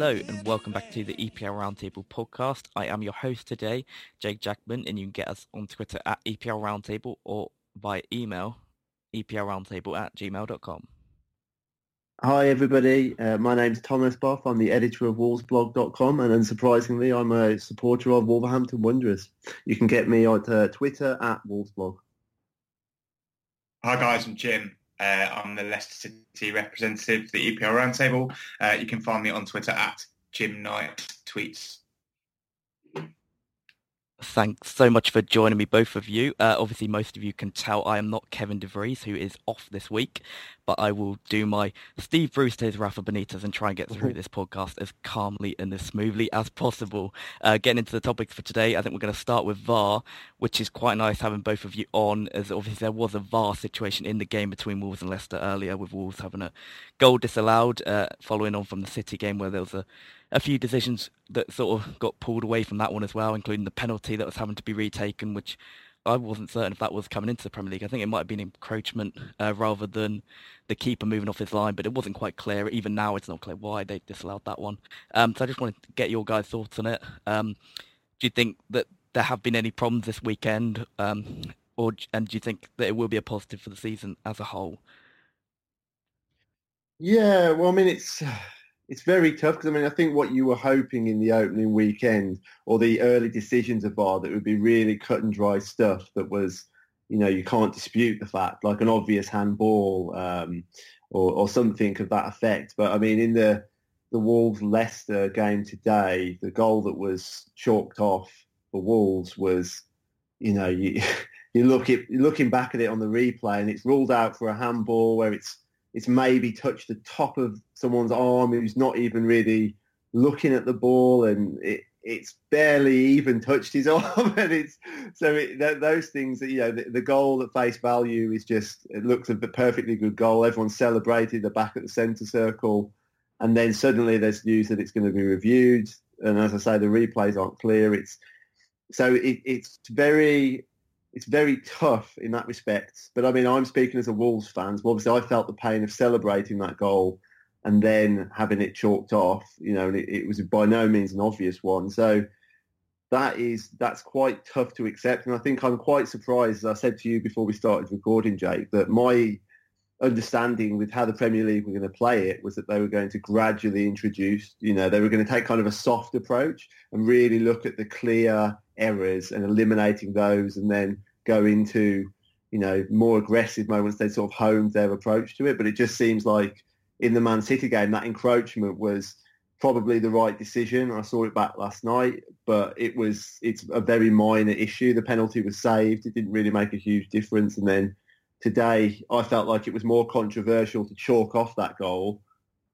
Hello and welcome back to the EPL Roundtable podcast. I am your host today, Jake Jackman, and you can get us on Twitter at EPL Roundtable or by email, eplroundtable at gmail.com. Hi everybody, uh, my name's Thomas Boff. I'm the editor of WolvesBlog.com and unsurprisingly I'm a supporter of Wolverhampton Wanderers. You can get me on uh, Twitter at WolvesBlog. Hi guys, I'm Jim. Uh, I'm the Leicester City representative for the EPL Roundtable. Uh, you can find me on Twitter at Jim Knight Tweets. Thanks so much for joining me, both of you. Uh, obviously, most of you can tell I am not Kevin DeVries, who is off this week, but I will do my Steve Bruce to his Rafa Benitez and try and get through this podcast as calmly and as smoothly as possible. Uh, getting into the topics for today, I think we're going to start with VAR, which is quite nice having both of you on, as obviously there was a VAR situation in the game between Wolves and Leicester earlier, with Wolves having a goal disallowed, uh, following on from the City game where there was a a few decisions that sort of got pulled away from that one as well, including the penalty that was having to be retaken, which I wasn't certain if that was coming into the Premier League. I think it might have been encroachment uh, rather than the keeper moving off his line, but it wasn't quite clear. Even now, it's not clear why they disallowed that one. Um, so I just wanted to get your guys' thoughts on it. Um, do you think that there have been any problems this weekend, um, or and do you think that it will be a positive for the season as a whole? Yeah, well I mean it's it's very tough because I mean I think what you were hoping in the opening weekend or the early decisions of VAR that would be really cut and dry stuff that was you know you can't dispute the fact like an obvious handball um, or, or something of that effect. But I mean in the the Wolves Leicester game today, the goal that was chalked off for Wolves was, you know, you you look at looking back at it on the replay and it's ruled out for a handball where it's it's maybe touched the top of someone's arm who's not even really looking at the ball and it, it's barely even touched his arm and it's so it, th- those things that you know the, the goal at face value is just it looks a perfectly good goal. Everyone celebrated the back at the centre circle and then suddenly there's news that it's going to be reviewed and as I say the replays aren't clear. It's so it, it's very it's very tough in that respect. But I mean, I'm speaking as a Wolves fan. So obviously, I felt the pain of celebrating that goal and then having it chalked off. You know, and it, it was by no means an obvious one. So that is that's quite tough to accept. And I think I'm quite surprised, as I said to you before we started recording, Jake, that my understanding with how the Premier League were going to play it was that they were going to gradually introduce, you know, they were going to take kind of a soft approach and really look at the clear errors and eliminating those and then go into, you know, more aggressive moments. They sort of honed their approach to it. But it just seems like in the Man City game, that encroachment was probably the right decision. I saw it back last night, but it was, it's a very minor issue. The penalty was saved. It didn't really make a huge difference. And then today I felt like it was more controversial to chalk off that goal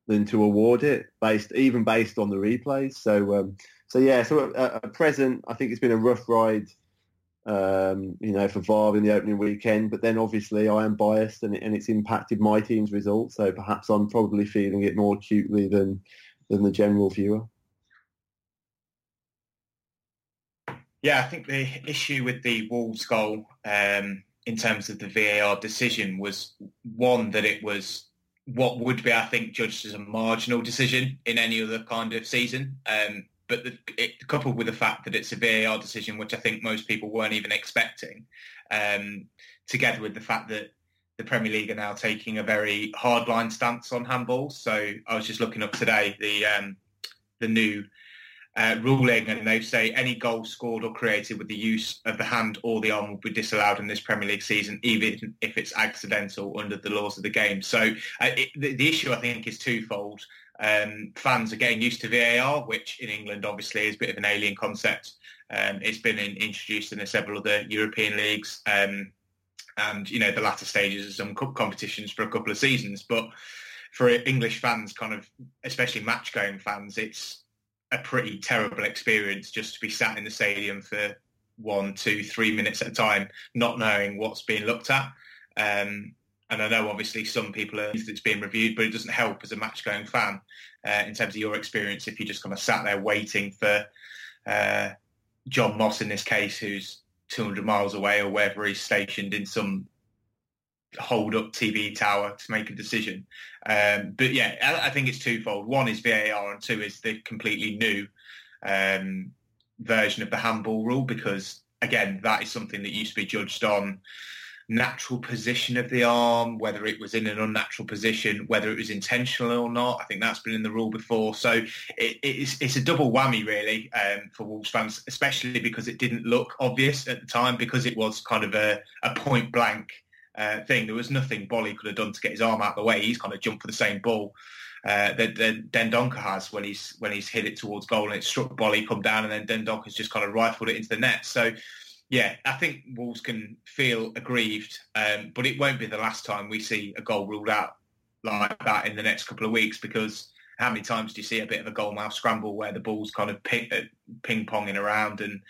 than to award it, based even based on the replays. So, um, so yeah. So at, at present, I think it's been a rough ride, um, you know, for VAR in the opening weekend. But then obviously I am biased, and, it, and it's impacted my team's results. So perhaps I'm probably feeling it more acutely than than the general viewer. Yeah, I think the issue with the Wolves goal um, in terms of the VAR decision was one that it was what would be, I think, judged as a marginal decision in any other kind of season. Um, but the, it, coupled with the fact that it's a VAR decision, which I think most people weren't even expecting, um, together with the fact that the Premier League are now taking a very hardline stance on handballs. So I was just looking up today the um, the new uh, ruling, and they say any goal scored or created with the use of the hand or the arm will be disallowed in this Premier League season, even if it's accidental under the laws of the game. So uh, it, the, the issue, I think, is twofold. Um, fans are getting used to VAR, which in England obviously is a bit of an alien concept. Um, it's been in, introduced in several other European leagues um, and, you know, the latter stages of some cup competitions for a couple of seasons. But for English fans, kind of, especially match-going fans, it's a pretty terrible experience just to be sat in the stadium for one, two, three minutes at a time, not knowing what's being looked at. Um, and I know obviously some people are it's being reviewed, but it doesn't help as a match going fan uh, in terms of your experience if you just kind of sat there waiting for uh, John Moss in this case, who's 200 miles away or wherever he's stationed in some hold up TV tower to make a decision. Um, but yeah, I, think it's twofold. One is VAR and two is the completely new um, version of the handball rule because again, that is something that used to be judged on natural position of the arm, whether it was in an unnatural position, whether it was intentional or not. I think that's been in the rule before. So it, it's, it's, a double whammy really um, for Wolves fans, especially because it didn't look obvious at the time because it was kind of a, a point blank uh, thing. There was nothing Boly could have done to get his arm out of the way. He's kind of jumped for the same ball. Uh, that, that Dendoncker has when he's when he's hit it towards goal and it struck Boly come down, and then Dendoncker's just kind of rifled it into the net. So yeah, I think Wolves can feel aggrieved, um, but it won't be the last time we see a goal ruled out like that in the next couple of weeks because how many times do you see a bit of a goalmouth scramble where the ball's kind of ping, uh, ping-ponging around and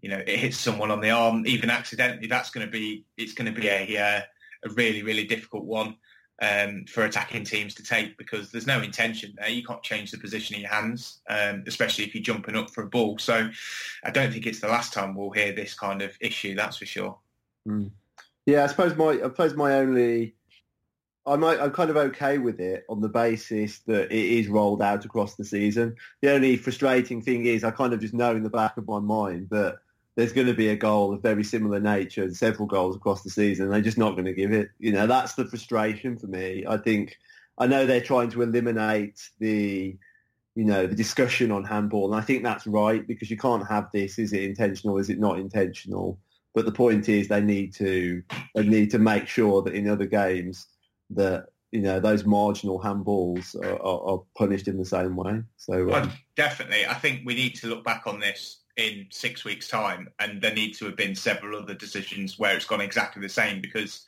you know it hits someone on the arm? Even accidentally that's going to be it's going to be a, uh, a really really difficult one um, for attacking teams to take because there's no intention there. You can't change the position of your hands, um, especially if you're jumping up for a ball. So I don't think it's the last time we'll hear this kind of issue. That's for sure. Mm. Yeah, I suppose my I suppose my only I might, I'm kind of okay with it on the basis that it is rolled out across the season. The only frustrating thing is I kind of just know in the back of my mind that there's going to be a goal of very similar nature and several goals across the season. They're just not going to give it. You know, that's the frustration for me. I think I know they're trying to eliminate the, you know, the discussion on handball, and I think that's right because you can't have this. Is it intentional? Is it not intentional? But the point is, they need to they need to make sure that in other games that you know those marginal handballs are, are, are punished in the same way. So, well, um, definitely, I think we need to look back on this in six weeks' time, and there need to have been several other decisions where it's gone exactly the same. Because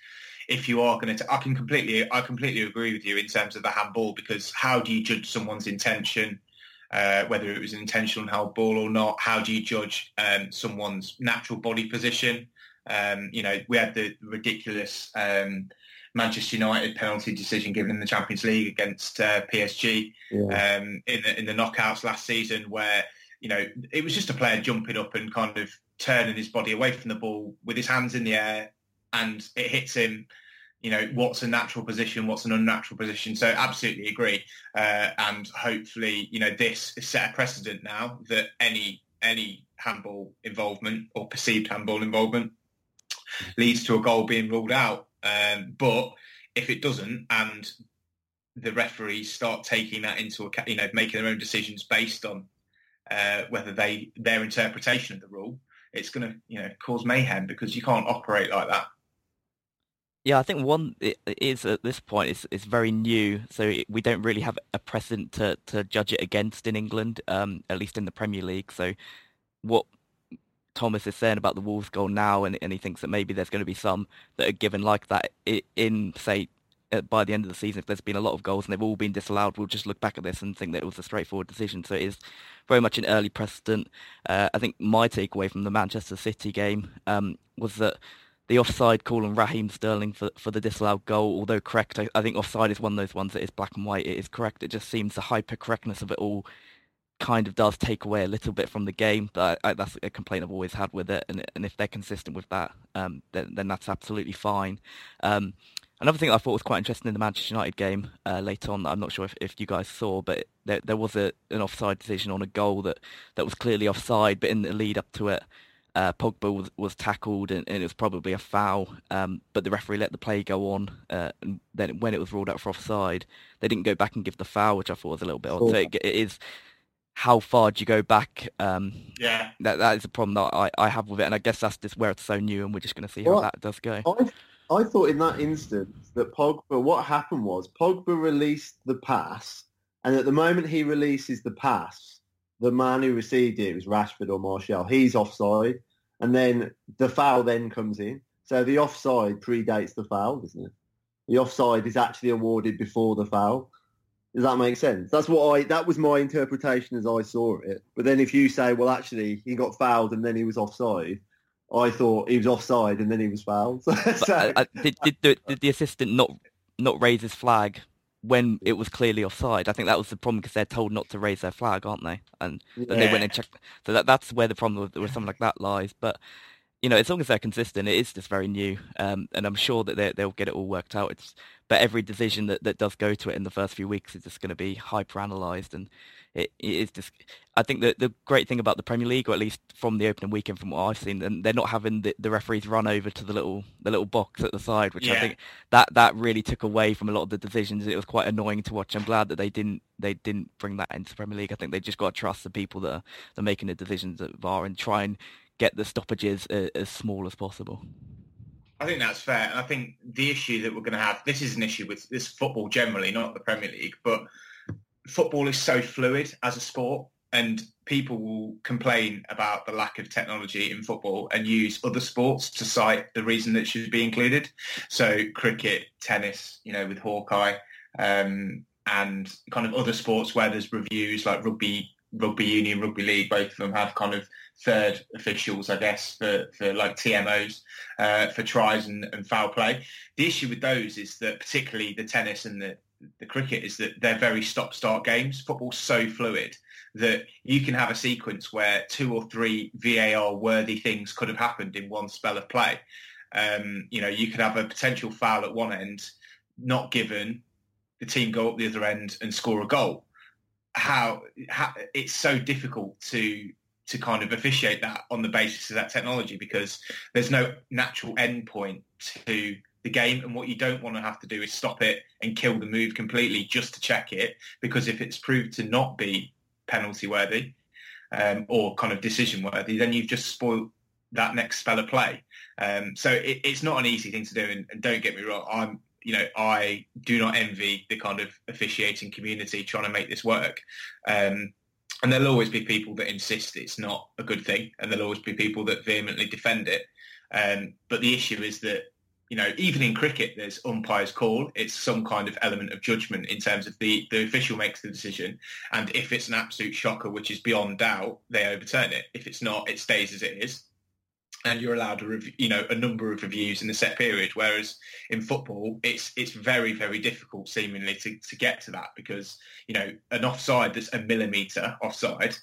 if you are going to, I can completely, I completely agree with you in terms of the handball. Because how do you judge someone's intention, uh, whether it was an intentional handball or not? How do you judge um, someone's natural body position? Um, you know, we had the ridiculous um, Manchester United penalty decision given in the Champions League against uh, PSG yeah. um, in the in the knockouts last season, where you know, it was just a player jumping up and kind of turning his body away from the ball with his hands in the air and it hits him you know what's a natural position what's an unnatural position. So absolutely agree. Uh, and hopefully you know this is set a precedent now that any any handball involvement or perceived handball involvement leads to a goal being ruled out. Um, but if it doesn't and the referees start taking that into account you know making their own decisions based on uh, whether they their interpretation of the rule, it's going to you know cause mayhem because you can't operate like that. Yeah, I think one it is at this point it's it's very new, so it, we don't really have a precedent to, to judge it against in England, um, at least in the Premier League. So what Thomas is saying about the Wolves goal now, and, and he thinks that maybe there's going to be some that are given like that in say by the end of the season, if there's been a lot of goals and they've all been disallowed, we'll just look back at this and think that it was a straightforward decision. So it is very much an early precedent. Uh, I think my takeaway from the Manchester City game um, was that the offside call on Raheem Sterling for for the disallowed goal, although correct, I, I, think offside is one of those ones that is black and white. It is correct. It just seems the hyper correctness of it all kind of does take away a little bit from the game. But I, I, that's a complaint I've always had with it. And and if they're consistent with that, um, then, then that's absolutely fine. Um, Another thing I thought was quite interesting in the Manchester United game uh, later on, I'm not sure if, if you guys saw, but there, there was a, an offside decision on a goal that, that was clearly offside, but in the lead up to it, uh, Pogba was, was tackled and, and, it was probably a foul, um, but the referee let the play go on. Uh, and then when it was ruled out for offside, they didn't go back and give the foul, which I thought was a little bit odd. So it, it is how far do you go back? Um, yeah, that that is a problem that I, I have with it, and I guess that's just where it's so new, and we're just going to see how that does go. I I thought in that instance that Pogba, what happened was Pogba released the pass And at the moment he releases the pass, the man who received it was Rashford or Martial. He's offside, and then the foul then comes in. So the offside predates the foul, doesn't it? The offside is actually awarded before the foul. Does that make sense? That's what I. That was my interpretation as I saw it. But then if you say, well, actually, he got fouled and then he was offside, I thought he was offside and then he was fouled. so, uh, uh, did, did, the, did the assistant not not raise his flag when it was clearly offside? I think that was the problem because they're told not to raise their flag, aren't they? And then they went and checked. So that that's where the problem with, with something like that lies. But you know, as long as they're consistent, it is just very new, um, and I'm sure that they, will get it all worked out. It's, but every decision that, that does go to it in the first few weeks is just going to be hyper analysed, and it, it is just. I think that the great thing about the Premier League, or at least from the opening weekend, from what I've seen, and they're not having the, the referees run over to the little the little box at the side, which Yeah. I think that that really took away from a lot of the decisions. It was quite annoying to watch. I'm glad that they didn't they didn't bring that into the Premier League. I think they just got to trust the people that are, that are making the decisions at VAR and try and get the stoppages uh, as small as possible. I think that's fair. And I think the issue that we're going to have, this is an issue with this football generally, not the Premier League, but football is so fluid as a sport and people will complain about the lack of technology in football and use other sports to cite the reason that should be included. So cricket, tennis, you know, with Hawkeye, um, and kind of other sports where there's reviews like rugby, rugby union, rugby league, both of them have kind of third officials, I guess, for, for like TMOs, uh, for tries and, and foul play. The issue with those is that particularly the tennis and the, the cricket is that they're very stop-start games. Football's so fluid that you can have a sequence where two or three VAR-worthy things could have happened in one spell of play. Um, you know, you could have a potential foul at one end, not given, the team go up the other end and score a goal. How, how it's so difficult to to kind of officiate that on the basis of that technology because there's no natural end point to the game and what you don't want to have to do is stop it and kill the move completely just to check it because if it's proved to not be penalty worthy um, or kind of decision worthy then you've just spoiled that next spell of play um, so it, it's not an easy thing to do and, and don't get me wrong I'm you know I do not envy the kind of officiating community trying to make this work um, and there'll always be people that insist it's not a good thing, and there'll always be people that vehemently defend it. Um, but the issue is that, you know, even in cricket, there's umpire's call. It's some kind of element of judgment in terms of the, the official makes the decision. And if it's an absolute shocker, which is beyond doubt, they overturn it. If it's not, it stays as it is. And you're allowed a rev- you know a number of reviews in a set period, whereas in football it's it's very very difficult seemingly to, to get to that because you know an offside that's a millimeter offside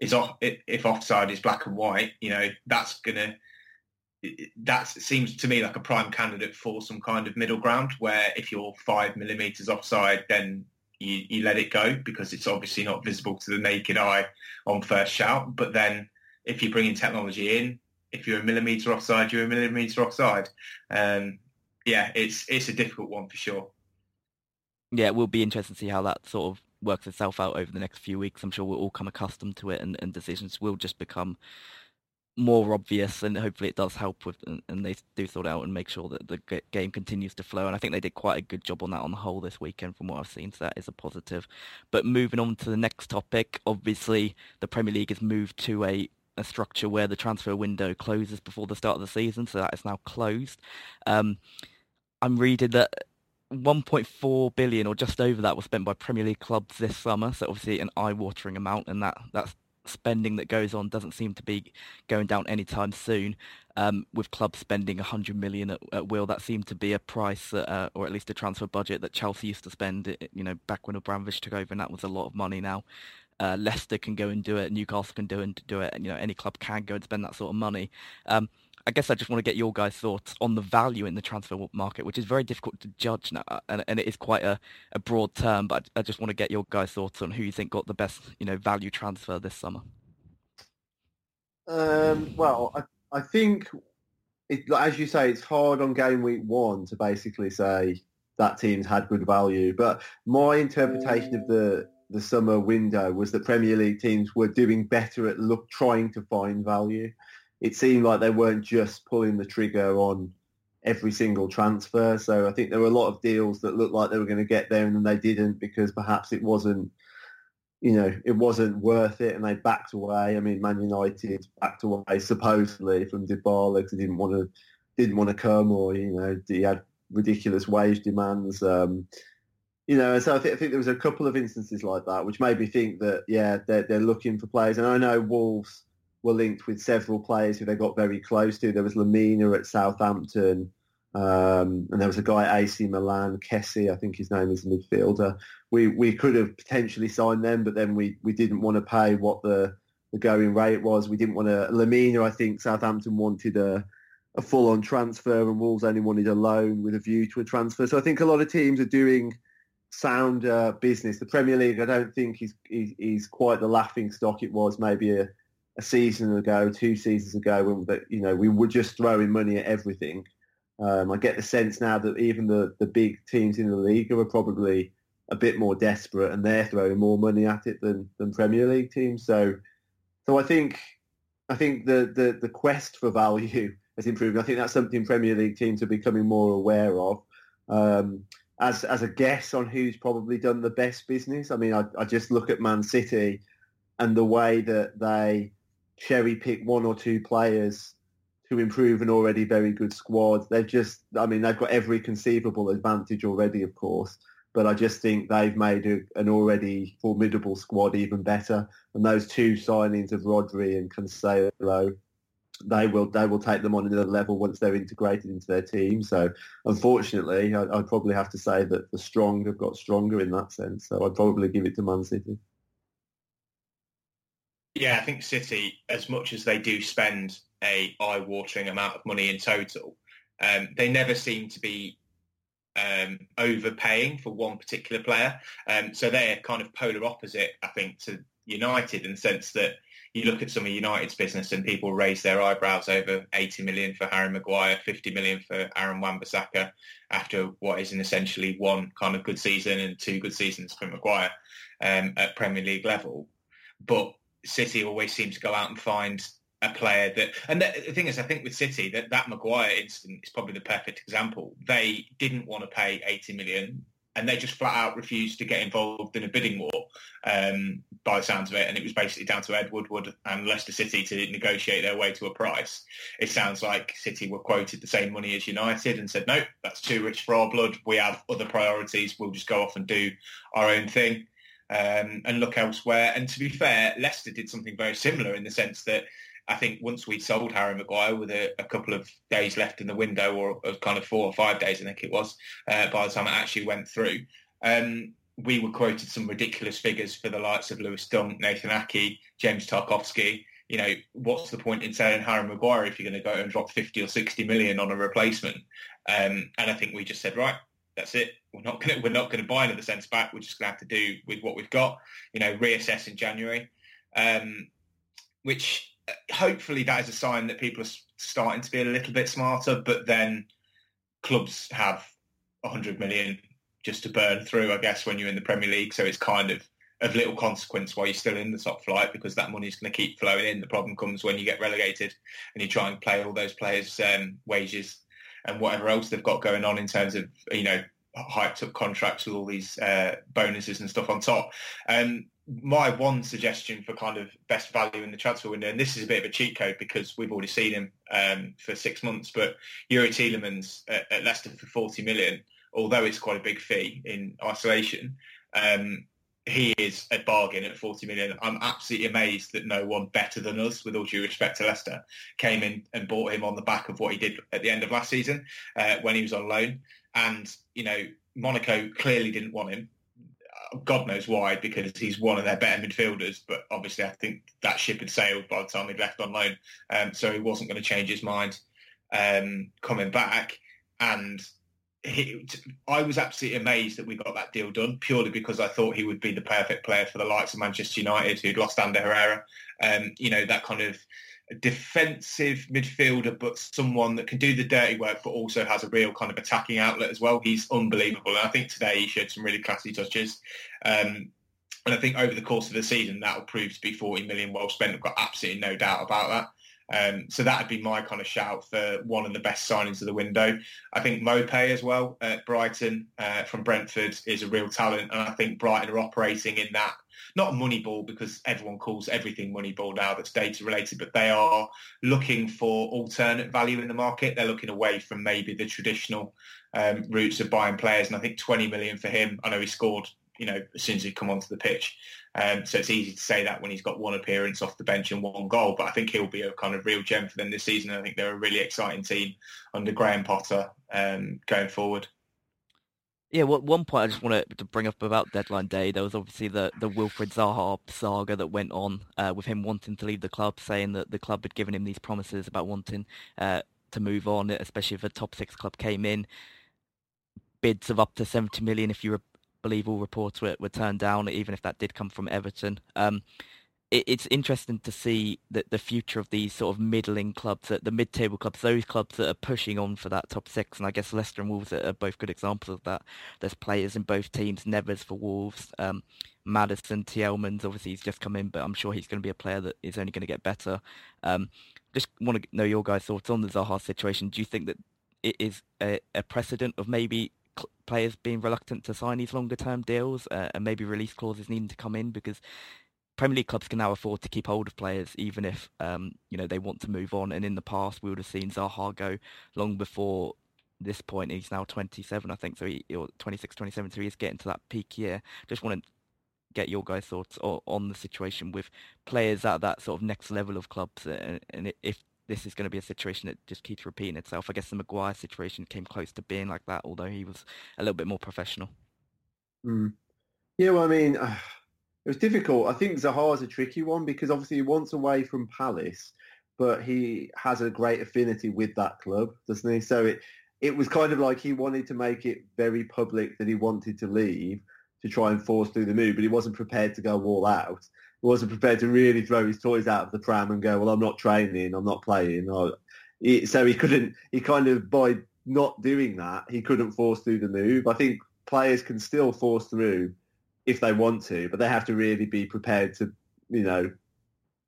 is off if offside is black and white you know that's gonna that seems to me like a prime candidate for some kind of middle ground where if you're five millimeters offside then you, you let it go because it's obviously not visible to the naked eye on first shout. But then if you're bringing technology in if you're a millimeter offside you're a millimeter offside. Um, yeah it's it's a difficult one for sure. Yeah, it will be interesting to see how that sort of works itself out over the next few weeks. I'm sure we'll all come accustomed to it, and, and decisions will just become more obvious, and hopefully it does help with, and, they do sort out and make sure that the game continues to flow. And I think they did quite a good job on that on the whole this weekend, from what I've seen. So that is a positive. But moving on to the next topic, obviously the Premier League has moved to a a structure where the transfer window closes before the start of the season, so that is now closed. Um, I'm reading that 1.4 billion or just over that was spent by Premier League clubs this summer. So obviously an eye-watering amount, and that that's spending that goes on doesn't seem to be going down anytime soon. Um, with clubs spending 100 million at, at will, that seemed to be a price, uh, or at least a transfer budget that Chelsea used to spend. You know, back when Abramovich took over, and that was a lot of money. Now, uh, Leicester can go and do it, Newcastle can do and do it, and you know any club can go and spend that sort of money. Um, I guess I just want to get your guys' thoughts on the value in the transfer market, which is very difficult to judge now, uh, and, and it is quite a, a broad term. But I just want to get your guys' thoughts on who you think got the best, you know, value transfer this summer. Um, well, I, I think, it, as you say, it's hard on game week one to basically say that team's had good value. But my interpretation of the the summer window was that Premier League teams were doing better at look trying to find value. It seemed like they weren't just pulling the trigger on every single transfer. So I think there were a lot of deals that looked like they were going to get there and then they didn't because perhaps it wasn't you know, it wasn't worth it and they backed away. I mean, Man United backed away supposedly from Dybala because didn't want to didn't want to come or, you know, he had ridiculous wage demands. Um, you know, so I, th- I think there was a couple of instances like that, which made me think that, yeah, they're, they're looking for players. And I know Wolves were linked with several players who they got very close to. There was Lemina at Southampton. Um, and there was a guy at AC Milan, Kessie, I think his name is a midfielder. We we could have potentially signed them, but then we, we didn't want to pay what the, the going rate was. We didn't want to. Lemina, I think Southampton wanted a, a full on transfer, and Wolves only wanted a loan with a view to a transfer. So I think a lot of teams are doing sound uh, business. The Premier League, I don't think is, is, is quite the laughing stock it was maybe a, a season ago, two seasons ago, when you know we were just throwing money at everything. Um, I get the sense now that even the, the big teams in the league are probably a bit more desperate and they're throwing more money at it than, than Premier League teams. So, so I think I think the, the, the quest for value has improved. I think that's something Premier League teams are becoming more aware of. Um, as as a guess on who's probably done the best business, I mean, I, I just look at Man City and the way that they cherry pick one or two players to improve an already very good squad. They've just, I mean, they've got every conceivable advantage already, of course, but I just think they've made a, an already formidable squad even better. And those two signings of Rodri and Cancelo, they will they will take them on another level once they're integrated into their team. So, unfortunately, I, would probably have to say that the strong have got stronger in that sense. So, I'd probably give it to Man City. Yeah, I think City, as much as they do spend a eye-watering amount of money in total. Um, they never seem to be um, overpaying for one particular player. Um, so they're kind of polar opposite, I think, to United in the sense that you look at some of United's business and people raise their eyebrows over 80 million for Harry Maguire, 50 million for Aaron Wan-Bissaka after what is an essentially one kind of good season and two good seasons for Maguire um, at Premier League level. But City always seem to go out and find a player that, and the, the thing is, I think with City that that Maguire incident is probably the perfect example. They didn't want to pay 80 million, and they just flat out refused to get involved in a bidding war. Um, by the sounds of it, and it was basically down to Ed Woodward and Leicester City to negotiate their way to a price. It sounds like City were quoted the same money as United and said, "No, that's too rich for our blood. We have other priorities. We'll just go off and do our own thing." Um, and look elsewhere. And to be fair, Leicester did something very similar in the sense that I think once we'd sold Harry Maguire with a, a, couple of days left in the window, or, kind of four or five days, I think it was, uh, by the time it actually went through, um, we were quoted some ridiculous figures for the likes of Lewis Dunk, Nathan Ake, James Tarkowski. You know, what's the point in selling Harry Maguire if you're going to go and drop 50 or 60 million on a replacement? Um, and I think we just said, right, that's it. We're not going to we're not to buy another centre back. We're just going to have to do with what we've got. You know, reassess in January, um, which hopefully that is a sign that people are starting to be a little bit smarter. But then clubs have 100 million just to burn through, I guess, when you're in the Premier League. So it's kind of of little consequence while you're still in the top flight because that money is going to keep flowing in. The problem comes when you get relegated and you try and play all those players' um, wages and whatever else they've got going on in terms of you know hyped up contracts with all these uh, bonuses and stuff on top. Um, my one suggestion for kind of best value in the transfer window, and this is a bit of a cheat code because we've already seen him um, for six months, but Youri Tielemans at, at, Leicester for 40 million, although it's quite a big fee in isolation, um, he is a bargain at 40 million. I'm absolutely amazed that no one better than us, with all due respect to Leicester, came in and bought him on the back of what he did at the end of last season uh, when he was on loan. And, you know, Monaco clearly didn't want him. God knows why, because he's one of their better midfielders. But obviously, I think that ship had sailed by the time he'd left on loan, um, so he wasn't going to change his mind um, coming back. And I was absolutely amazed that we got that deal done purely because I thought he would be the perfect player for the likes of Manchester United, who'd lost Ander Herrera. Um, you know that kind of defensive midfielder, but someone that can do the dirty work, but also has a real kind of attacking outlet as well. He's unbelievable. And I think today he showed some really classy touches. Um, and I think over the course of the season, that will prove to be 40 million well spent. I've got absolutely no doubt about that. Um, so that would be my kind of shout for one of the best signings of the window. I think Maupay as well at Brighton uh, from Brentford is a real talent, and I think Brighton are operating in that not money ball because everyone calls everything money ball now that's data related, but they are looking for alternate value in the market. They're looking away from maybe the traditional um, routes of buying players, and I think 20 million for him. I know he scored, you know, as soon as he come onto the pitch. Um, so it's easy to say that when he's got one appearance off the bench and one goal, but I think he'll be a kind of real gem for them this season. I think they're a really exciting team under Graham Potter um, going forward. Yeah, well, one point I just want to bring up about deadline day. There was obviously the the Wilfried Zaha saga that went on uh, with him wanting to leave the club, saying that the club had given him these promises about wanting uh, to move on, especially if a top six club came in. Bids of up to seventy million, if you believe all reports were, were turned down, even if that did come from Everton. Um, it, it's interesting to see that the future of these sort of middling clubs, the mid-table clubs, those clubs that are pushing on for that top six, and I guess Leicester and Wolves are, both good examples of that. There's players in both teams, Neves for Wolves, um, Maddison, Tielemans, obviously he's just come in, but I'm sure he's going to be a player that is only going to get better. Um, just want to know your guys' thoughts on the Zaha situation. Do you think that it is a, a precedent of maybe players being reluctant to sign these longer term deals uh, and maybe release clauses needing to come in because Premier League clubs can now afford to keep hold of players even if um, you know they want to move on. And in the past, we would have seen Zaha go long before this point. He's now 27, I think, so he or 26, 27, so he's getting to that peak year. Just want to get your guys' thoughts on the situation with players at that sort of next level of clubs, uh, and if this is going to be a situation that just keeps repeating itself. I guess the Maguire situation came close to being like that, although he was a little bit more professional. Mm. Yeah, well, I mean. Uh it was difficult. I think Zaha is a tricky one because obviously he wants away from Palace, but he has a great affinity with that club, doesn't he? So it it was kind of like he wanted to make it very public that he wanted to leave to try and force through the move, but he wasn't prepared to go all out. Wasn't prepared to really throw his toys out of the pram and go, well, I'm not training, I'm not playing. So he couldn't, he kind of, by not doing that, he couldn't force through the move. I think players can still force through if they want to, but they have to really be prepared to, you know,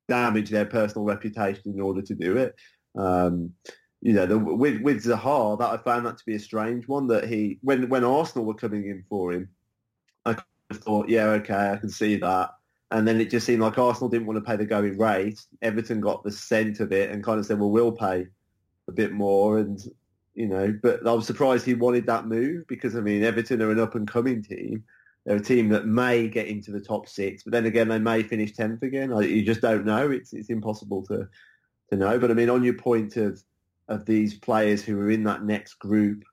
damage their personal reputation in order to do it. Um, you know, the, with with Zaha, that I found that to be a strange one. That he, when when Arsenal were coming in for him, I thought, yeah, okay, I can see that. And then it just seemed like Arsenal didn't want to pay the going rate. Everton got the scent of it and kind of said, well, we'll pay a bit more. And you know, but I was surprised he wanted that move because I mean, Everton are an up and coming team they're a team that may get into the top six, but then again, they may finish tenth again. You just don't know. It's it's impossible to to know. But I mean, on your point of of these players who are in that next group,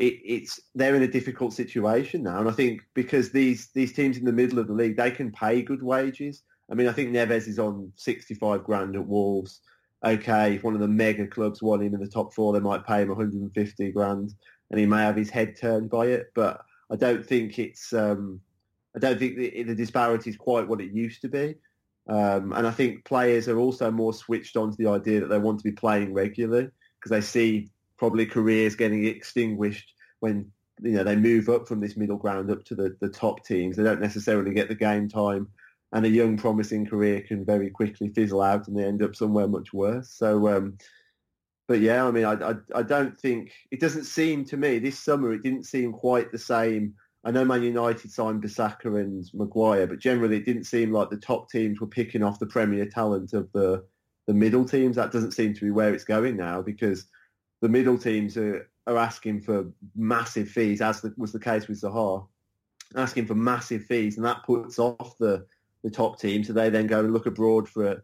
it, it's they're in a difficult situation now, and I think because these these teams in the middle of the league, they can pay good wages. I mean, I think Neves is on sixty five grand at Wolves. Okay, if one of the mega clubs want him in the top four, they might pay him one hundred and fifty grand, and he may have his head turned by it, but I don't think it's um, I don't think the, the, disparity is quite what it used to be. Um, and I think players are also more switched on to the idea that they want to be playing regularly because they see probably careers getting extinguished when you know they move up from this middle ground up to the, the top teams. They don't necessarily get the game time, and a young promising career can very quickly fizzle out and they end up somewhere much worse. So um, but yeah, I mean, I, I, I don't think it doesn't seem to me this summer. It didn't seem quite the same. I know Man United signed Bissaka and Maguire, but generally it didn't seem like the top teams were picking off the Premier talent of the the middle teams. That doesn't seem to be where it's going now because the middle teams are, are asking for massive fees, as the, was the case with Zaha, asking for massive fees, and that puts off the the top team. So they then go and look abroad for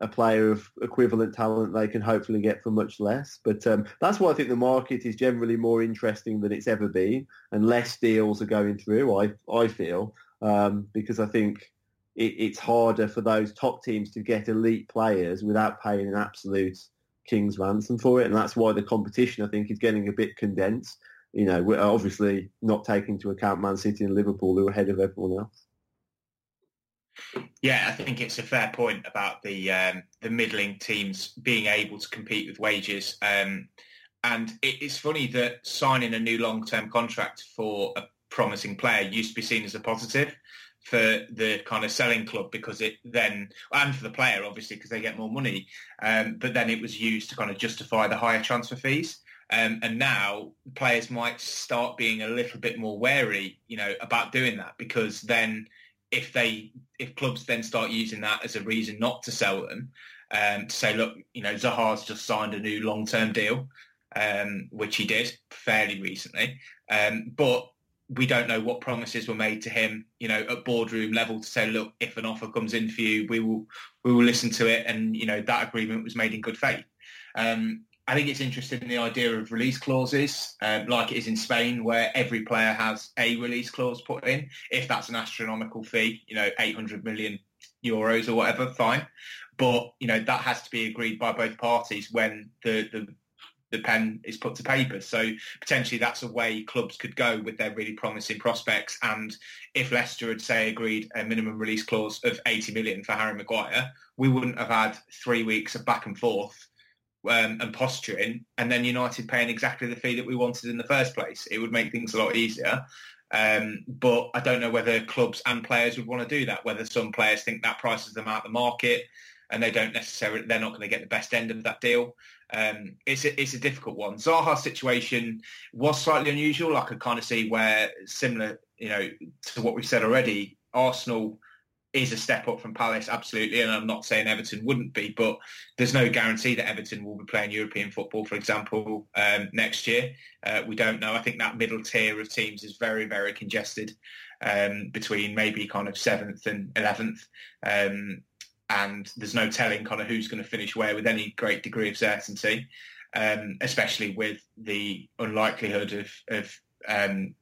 a player of equivalent talent they can hopefully get for much less. But um, that's why I think the market is generally more interesting than it's ever been, and less deals are going through. I I feel um, because I think it, it's harder for those top teams to get elite players without paying an absolute king's ransom for it, and that's why the competition I think is getting a bit condensed. You know, we're obviously not taking into account Man City and Liverpool, who are ahead of everyone else. Yeah, I think it's a fair point about the um, the middling teams being able to compete with wages. Um, and it, it's funny that signing a new long-term contract for a promising player used to be seen as a positive. For the kind of selling club because it then, and for the player obviously because they get more money, um, but then it was used to kind of justify the higher transfer fees. Um, and now players might start being a little bit more wary, you know, about doing that because then if they if clubs then start using that as a reason not to sell them, um, to say, look, you know, Zaha's just signed a new long-term deal, um, which he did fairly recently, um, but we don't know what promises were made to him, you know, at boardroom level to say, look, if an offer comes in for you, we will we will listen to it, and you know that agreement was made in good faith. Um, I think it's interesting in the idea of release clauses, um, like it is in Spain, where every player has a release clause put in. If that's an astronomical fee, you know, 800 million euros or whatever, fine. But you know that has to be agreed by both parties when the the the pen is put to paper. So potentially that's a way clubs could go with their really promising prospects. And if Leicester had, say, agreed a minimum release clause of 80 million for Harry Maguire, we wouldn't have had three weeks of back and forth um, and posturing, and then United paying exactly the fee that we wanted in the first place. It would make things a lot easier. Um, but I don't know whether clubs and players would want to do that. Whether some players think that prices them out the market, and they don't necessarily they're not going to get the best end of that deal. Um, it's a, it's a difficult one. Zaha's situation was slightly unusual. I could kind of see where similar, you know, to what we've said already. Arsenal is a step up from Palace, absolutely, and I'm not saying Everton wouldn't be, but there's no guarantee that Everton will be playing European football, for example, um, next year. Uh, we don't know. I think that middle tier of teams is very, very congested um, between maybe kind of seventh and eleventh. Um, and there's no telling kind of who's going to finish where with any great degree of certainty, um, especially with the unlikelihood of, of um,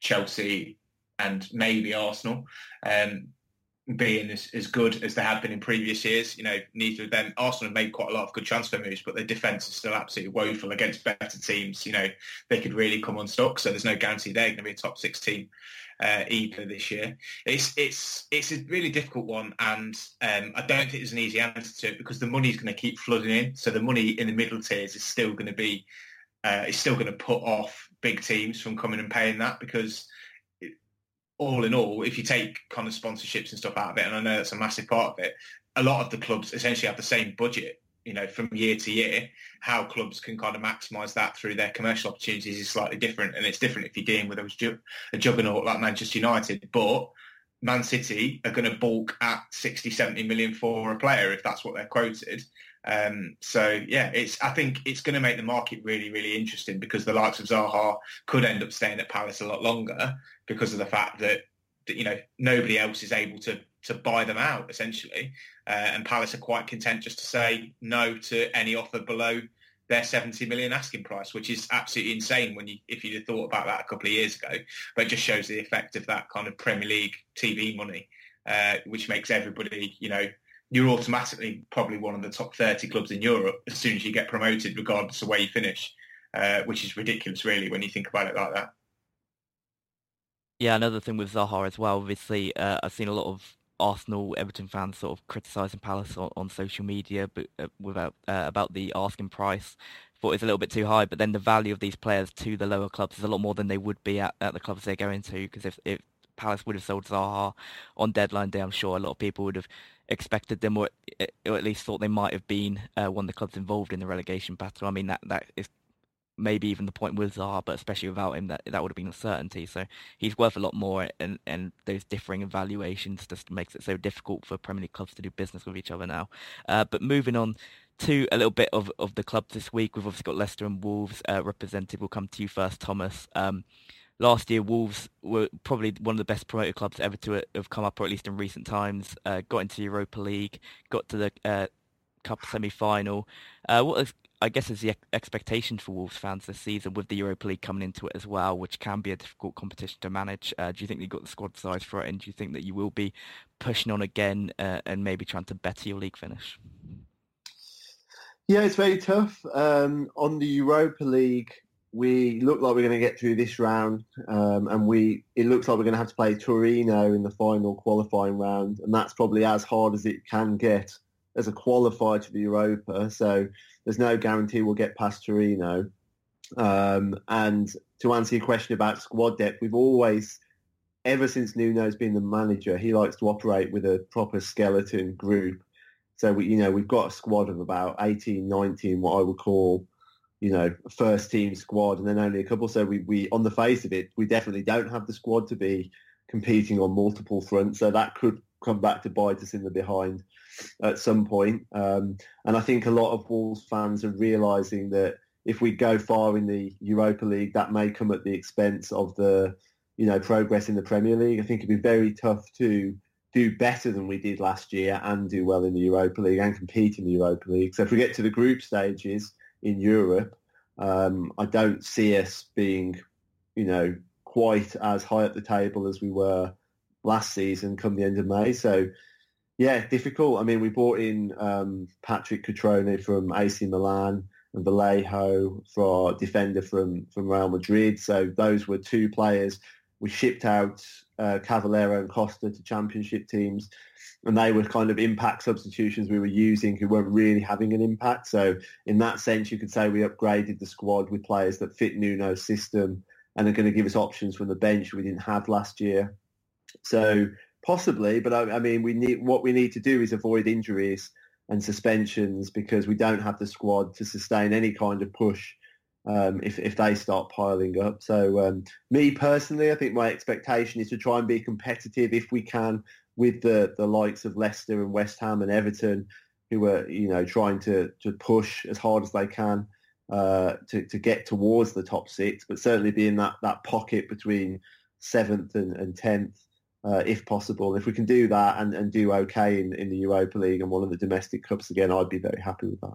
Chelsea and maybe Arsenal. Um, being as, as good as they have been in previous years. You know, neither of them. Arsenal have made quite a lot of good transfer moves, but their defence is still absolutely woeful against better teams. You know, they could really come unstuck, so there's no guarantee they're going to be a top six team uh, either this year. It's it's it's a really difficult one, and um, I don't think there's an easy answer to it because the money is going to keep flooding in. So the money in the middle tiers is still going to be uh, is still going to put off big teams from coming and paying that because all in all, if you take kind of sponsorships and stuff out of it, and I know that's a massive part of it, a lot of the clubs essentially have the same budget you know, from year to year, how clubs can kind of maximise that through their commercial opportunities is slightly different. And it's different if you're dealing with a, a juggernaut like Manchester United. But Man City are going to balk at 60, 70 million for a player if that's what they're quoted. Um, so yeah, it's I think it's going to make the market really, really interesting because the likes of Zaha could end up staying at Palace a lot longer because of the fact that, that you know nobody else is able to to buy them out essentially. Uh, and Palace are quite content just to say no to any offer below their 70 million asking price, which is absolutely insane when you if you'd have thought about that a couple of years ago. But it just shows the effect of that kind of Premier League TV money, uh, which makes everybody, you know, you're automatically probably one of the top 30 clubs in Europe as soon as you get promoted, regardless of where you finish, uh, which is ridiculous, really, when you think about it like that. Yeah, another thing with Zaha as well. Obviously, uh, I've seen a lot of Arsenal, Everton fans sort of criticising Palace on, on, social media, but uh, without uh, about the asking price. Thought it's a little bit too high, but then the value of these players to the lower clubs is a lot more than they would be at, at the clubs they're going to. Because if, if Palace would have sold Zaha on deadline day, I'm sure a lot of people would have expected them, or, or at least thought they might have been uh, one of the clubs involved in the relegation battle. I mean, that that is maybe even the point with Zaha, but especially without him, that that would have been a certainty. So he's worth a lot more, and and those differing evaluations just makes it so difficult for Premier League clubs to do business with each other now. Uh, but moving on to a little bit of, of the clubs this week, we've obviously got Leicester and Wolves uh, represented. We'll come to you first, Thomas. Um, last year, Wolves were probably one of the best promoted clubs ever to have come up, or at least in recent times. Uh, got into the Europa League, got to the uh, Cup semi-final. Uh, what is I guess is the expectation for Wolves fans this season with the Europa League coming into it as well, which can be a difficult competition to manage. Uh, do you think you've got the squad size for it, and do you think that you will be pushing on again uh, and maybe trying to better your league finish? Yeah, it's very tough. Um, on the Europa League, we look like we're going to get through this round, um, and we it looks like we're going to have to play Torino in the final qualifying round, and that's probably as hard as it can get as a qualifier to the Europa. So there's no guarantee we'll get past Torino. Um, and to answer your question about squad depth, we've always ever since Nuno's been the manager, he likes to operate with a proper skeleton group. So we, you know, we've got a squad of about 18, 19, what I would call, you know, first team squad, and then only a couple. So we, we, on the face of it, we definitely don't have the squad to be competing on multiple fronts. So that could come back to bite us in the behind at some point. Um, and I think a lot of Wolves fans are realising that if we go far in the Europa League, that may come at the expense of the, you know, progress in the Premier League. I think it'd be very tough to do better than we did last year and do well in the Europa League and compete in the Europa League. So if we get to the group stages in Europe, um, I don't see us being, you know, quite as high up the table as we were last season come the end of May. So yeah, difficult. I mean, we brought in um, Patrick Cutrone from AC Milan and Vallejo for defender from, from Real Madrid. So those were two players. We shipped out uh, Cavaleiro and Costa to championship teams, and they were kind of impact substitutions we were using who weren't really having an impact. So in that sense, you could say we upgraded the squad with players that fit Nuno's system and are going to give us options from the bench we didn't have last year. So possibly, but I, I mean, we need what we need to do is avoid injuries and suspensions because we don't have the squad to sustain any kind of push um, if, if they start piling up. So um, me personally, I think my expectation is to try and be competitive if we can with the, the likes of Leicester and West Ham and Everton who are, you know, trying to, to push as hard as they can uh, to, to get towards the top six, but certainly be in that, that pocket between seventh and, and tenth uh, if possible. If we can do that and, and do okay in, in the Europa League and one of the domestic cups again, I'd be very happy with that.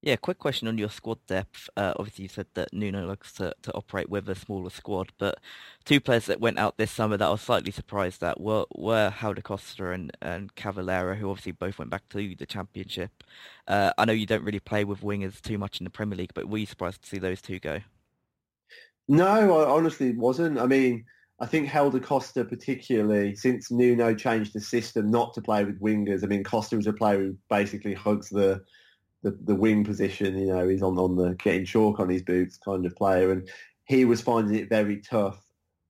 Yeah, quick question on your squad depth. Uh, obviously, you said that Nuno likes to, to operate with a smaller squad, but two players that went out this summer that I was slightly surprised at were, were Helder Costa and, and Cavaleiro, who obviously both went back to the Championship. Uh, I know you don't really play with wingers too much in the Premier League, but were you surprised to see those two go? No, I honestly wasn't. I mean, I think Helder Costa particularly, since Nuno changed the system not to play with wingers, I mean, Costa was a player who basically hugs the the, the wing position. You know, he's on, on the getting chalk on his boots kind of player, and he was finding it very tough.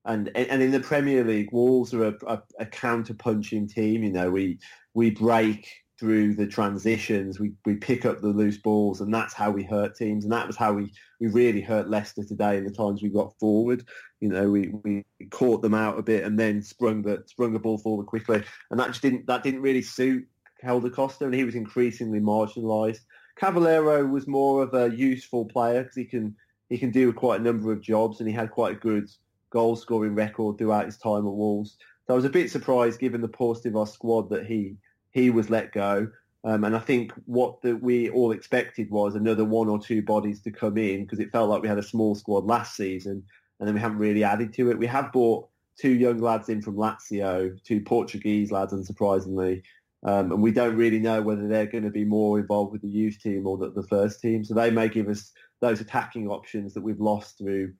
And and in the Premier League, Wolves are a, a, a counter punching team. You know, we we break through the transitions, we, we pick up the loose balls, and that's how we hurt teams. And that was how we, we really hurt Leicester today in the times we got forward. You know, we, we caught them out a bit and then sprung the sprung the ball forward quickly, and that just didn't that didn't really suit Helder Costa, and he was increasingly marginalised. Cavaleiro was more of a useful player because he can he can do quite a number of jobs, and he had quite a good goal scoring record throughout his time at Wolves. So I was a bit surprised, given the paucity of our squad, that he he was let go. Um, and I think what the, we all expected was another one or two bodies to come in because it felt like we had a small squad last season, and then we haven't really added to it. We have brought two young lads in from Lazio, two Portuguese lads, unsurprisingly, um, and we don't really know whether they're going to be more involved with the youth team or the, the first team. So they may give us those attacking options that we've lost through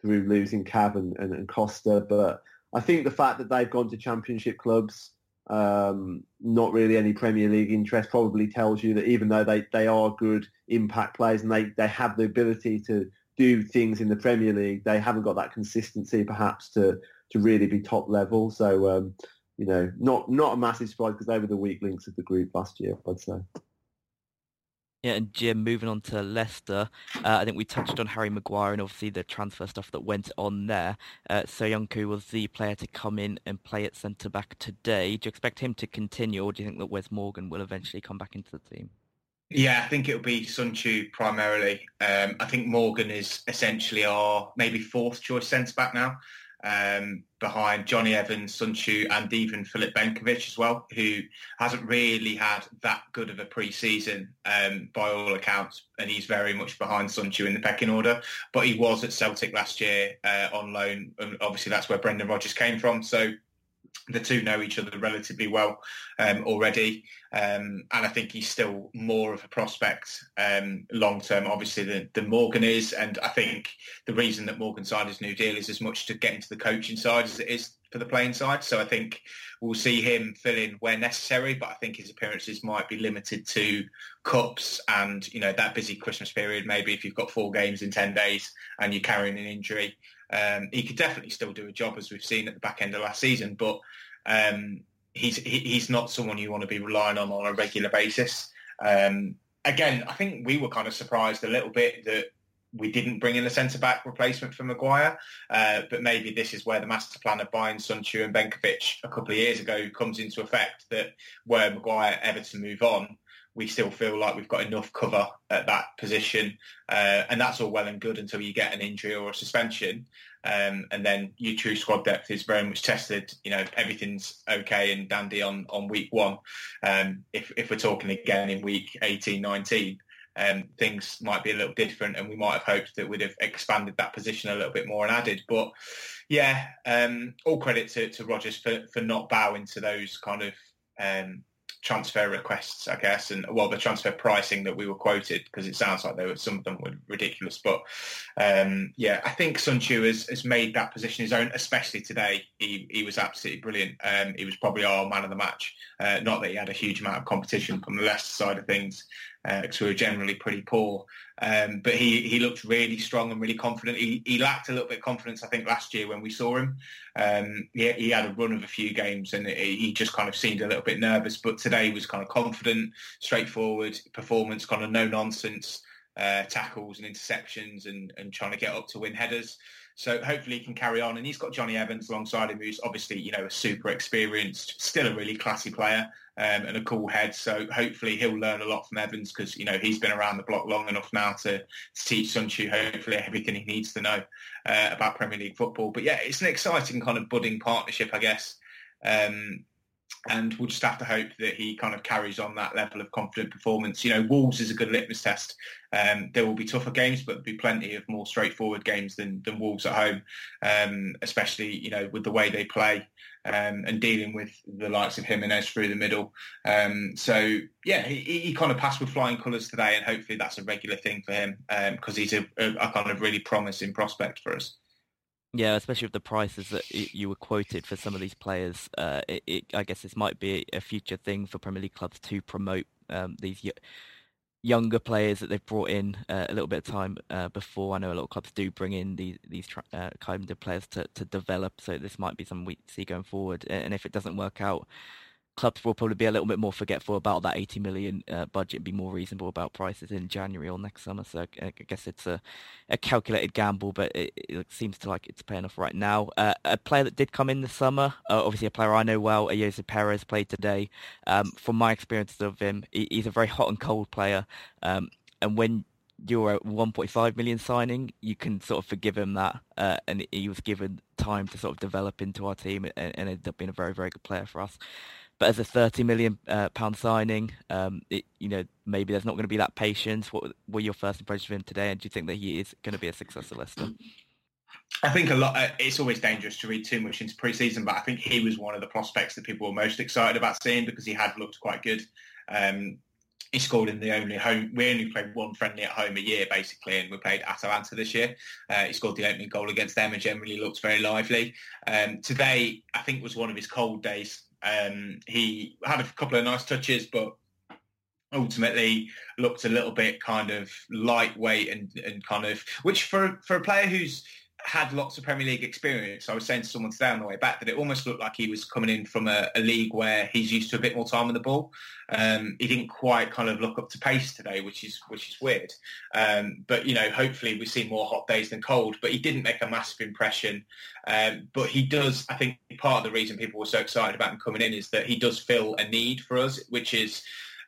through losing Cav and, and, and Costa. But I think the fact that they've gone to championship clubs, um, not really any Premier League interest, probably tells you that even though they, they are good impact players and they, they have the ability to do things in the Premier League, they haven't got that consistency perhaps to, to really be top level. So um, you know, not not a massive surprise because they were the weak links of the group last year, I'd say. Yeah, and Jim, moving on to Leicester, uh, I think we touched on Harry Maguire and obviously the transfer stuff that went on there. Uh, Soyuncu was the player to come in and play at centre back today. Do you expect him to continue, or do you think that Wes Morgan will eventually come back into the team? Yeah, I think it'll be Söyüncü primarily. Um, I think Morgan is essentially our maybe fourth choice centre back now um, behind Johnny Evans, Söyüncü, and even Filip Benkovic as well, who hasn't really had that good of a pre-season um, by all accounts, and he's very much behind Söyüncü in the pecking order. But he was at Celtic last year uh, on loan, and obviously that's where Brendan Rodgers came from. So the two know each other relatively well um, already, um, and I think he's still more of a prospect um, long term, obviously, than, than, Morgan is. And I think the reason that Morgan signed his new deal is as much to get into the coaching side as it is for the playing side. So I think we'll see him fill in where necessary, but I think his appearances might be limited to cups and you know that busy Christmas period. Maybe if you've got four games in ten days and you're carrying an injury. Um, he could definitely still do a job as we've seen at the back end of last season, but um, he's he, he's not someone you want to be relying on on a regular basis. Um, again, I think we were kind of surprised a little bit that we didn't bring in a centre back replacement for Maguire, uh, but maybe this is where the master plan of buying Söyüncü and Benkovic a couple of years ago comes into effect. That were Maguire ever to move on, we still feel like we've got enough cover at that position, uh, and that's all well and good until you get an injury or a suspension, um, and then your true squad depth is very much tested. You know everything's okay and dandy on on week one. Um, if if we're talking again in week 18, 19, um, things might be a little different, and we might have hoped that we'd have expanded that position a little bit more and added. But yeah, um, all credit to, to Rodgers for for not bowing to those kind of um, transfer requests, I guess, and well, the transfer pricing that we were quoted because it sounds like there were some of them were ridiculous. But um, yeah, I think Söyüncü has, has made that position his own, especially today. He he was absolutely brilliant. Um, he was probably our man of the match. Uh, not that he had a huge amount of competition from the Leicester side of things, because uh, we were generally pretty poor. Um, but he, he looked really strong and really confident. He, he lacked a little bit of confidence, I think, last year when we saw him. Um, he, he, had a run of a few games and he just kind of seemed a little bit nervous. But today was kind of confident, straightforward performance, kind of no nonsense uh, tackles and interceptions and, and trying to get up to win headers. So hopefully he can carry on. And he's got Johnny Evans alongside him, who's obviously, you know, a super experienced, still a really classy player um, and a cool head. So hopefully he'll learn a lot from Evans because, you know, he's been around the block long enough now to, to teach Söyüncü hopefully everything he needs to know uh, about Premier League football. But yeah, it's an exciting kind of budding partnership, I guess. Um, and we'll just have to hope that he kind of carries on that level of confident performance. You know, Wolves is a good litmus test. Um, there will be tougher games, but be plenty of more straightforward games than, than Wolves at home, um, especially, you know, with the way they play um, and dealing with the likes of Jimenez through the middle. Um, so, yeah, he, he, kind of passed with flying colours today, and hopefully that's a regular thing for him because um, he's a, a, a kind of really promising prospect for us. Yeah, especially with the prices that you were quoted for some of these players, uh, it, it, I guess this might be a future thing for Premier League clubs to promote um, these y- younger players that they've brought in uh, a little bit of time uh, before. I know a lot of clubs do bring in these these uh, kind of players to, to develop, so this might be something we see going forward. And if it doesn't work out, clubs will probably be a little bit more forgetful about that 80 million uh, budget, be more reasonable about prices in January or next summer. So I guess it's a, a calculated gamble, but it, it, seems to like it's paying off right now. Uh, a player that did come in this summer, uh, obviously a player I know well, Ayoze Perez played today. Um, from my experience of him, he, he's a very hot and cold player. Um, and when you're a 1.5 million signing, you can sort of forgive him that. Uh, and he was given time to sort of develop into our team and, and ended up being a very, very good player for us. But as a 30 million uh, pound signing, um, it, you know, maybe there's not going to be that patience. What were your first impressions of him today? And do you think that he is going to be a success at Leicester? I think a lot. Uh, it's always dangerous to read too much into pre-season, but I think he was one of the prospects that people were most excited about seeing because he had looked quite good. Um, he scored in the only home. We only played one friendly at home a year, basically, and we played Atalanta this year. Uh, he scored the opening goal against them and generally looked very lively. Um, today, I think was one of his cold days. Um, he had a couple of nice touches, but ultimately looked a little bit kind of lightweight and, and kind of, which for for a player who's had lots of Premier League experience. I was saying to someone today on the way back that it almost looked like he was coming in from a, a league where he's used to a bit more time on the ball. Um, he didn't quite kind of look up to pace today, which is which is weird. Um, but you know, hopefully we see more hot days than cold. But he didn't make a massive impression. Um, but he does. I think part of the reason people were so excited about him coming in is that he does fill a need for us, which is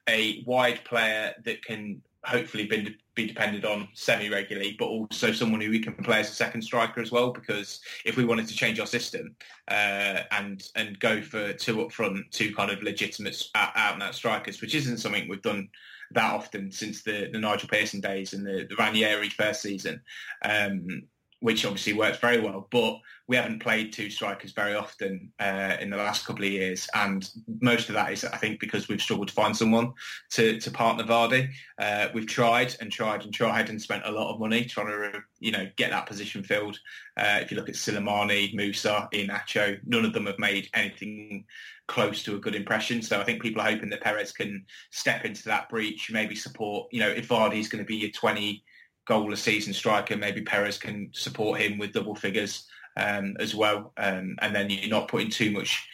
a wide player that can hopefully be, be depended on semi-regularly, but also someone who we can play as a second striker as well. Because if we wanted to change our system uh, and and go for two up front, two kind of legitimate out and out strikers, which isn't something we've done that often since the, the Nigel Pearson days and the, the Ranieri first season. Um, which obviously works very well. But we haven't played two strikers very often uh, in the last couple of years, and most of that is, I think, because we've struggled to find someone to, to partner Vardy. Uh, we've tried and tried and tried and spent a lot of money trying to, you know, get that position filled. Uh, if you look at Slimani, Musa, Iheanacho, none of them have made anything close to a good impression. So I think people are hoping that Perez can step into that breach, maybe support. You know, if Vardy is going to be your 20 goal a season striker, maybe Perez can support him with double figures um, as well. Um, and then you're not putting too much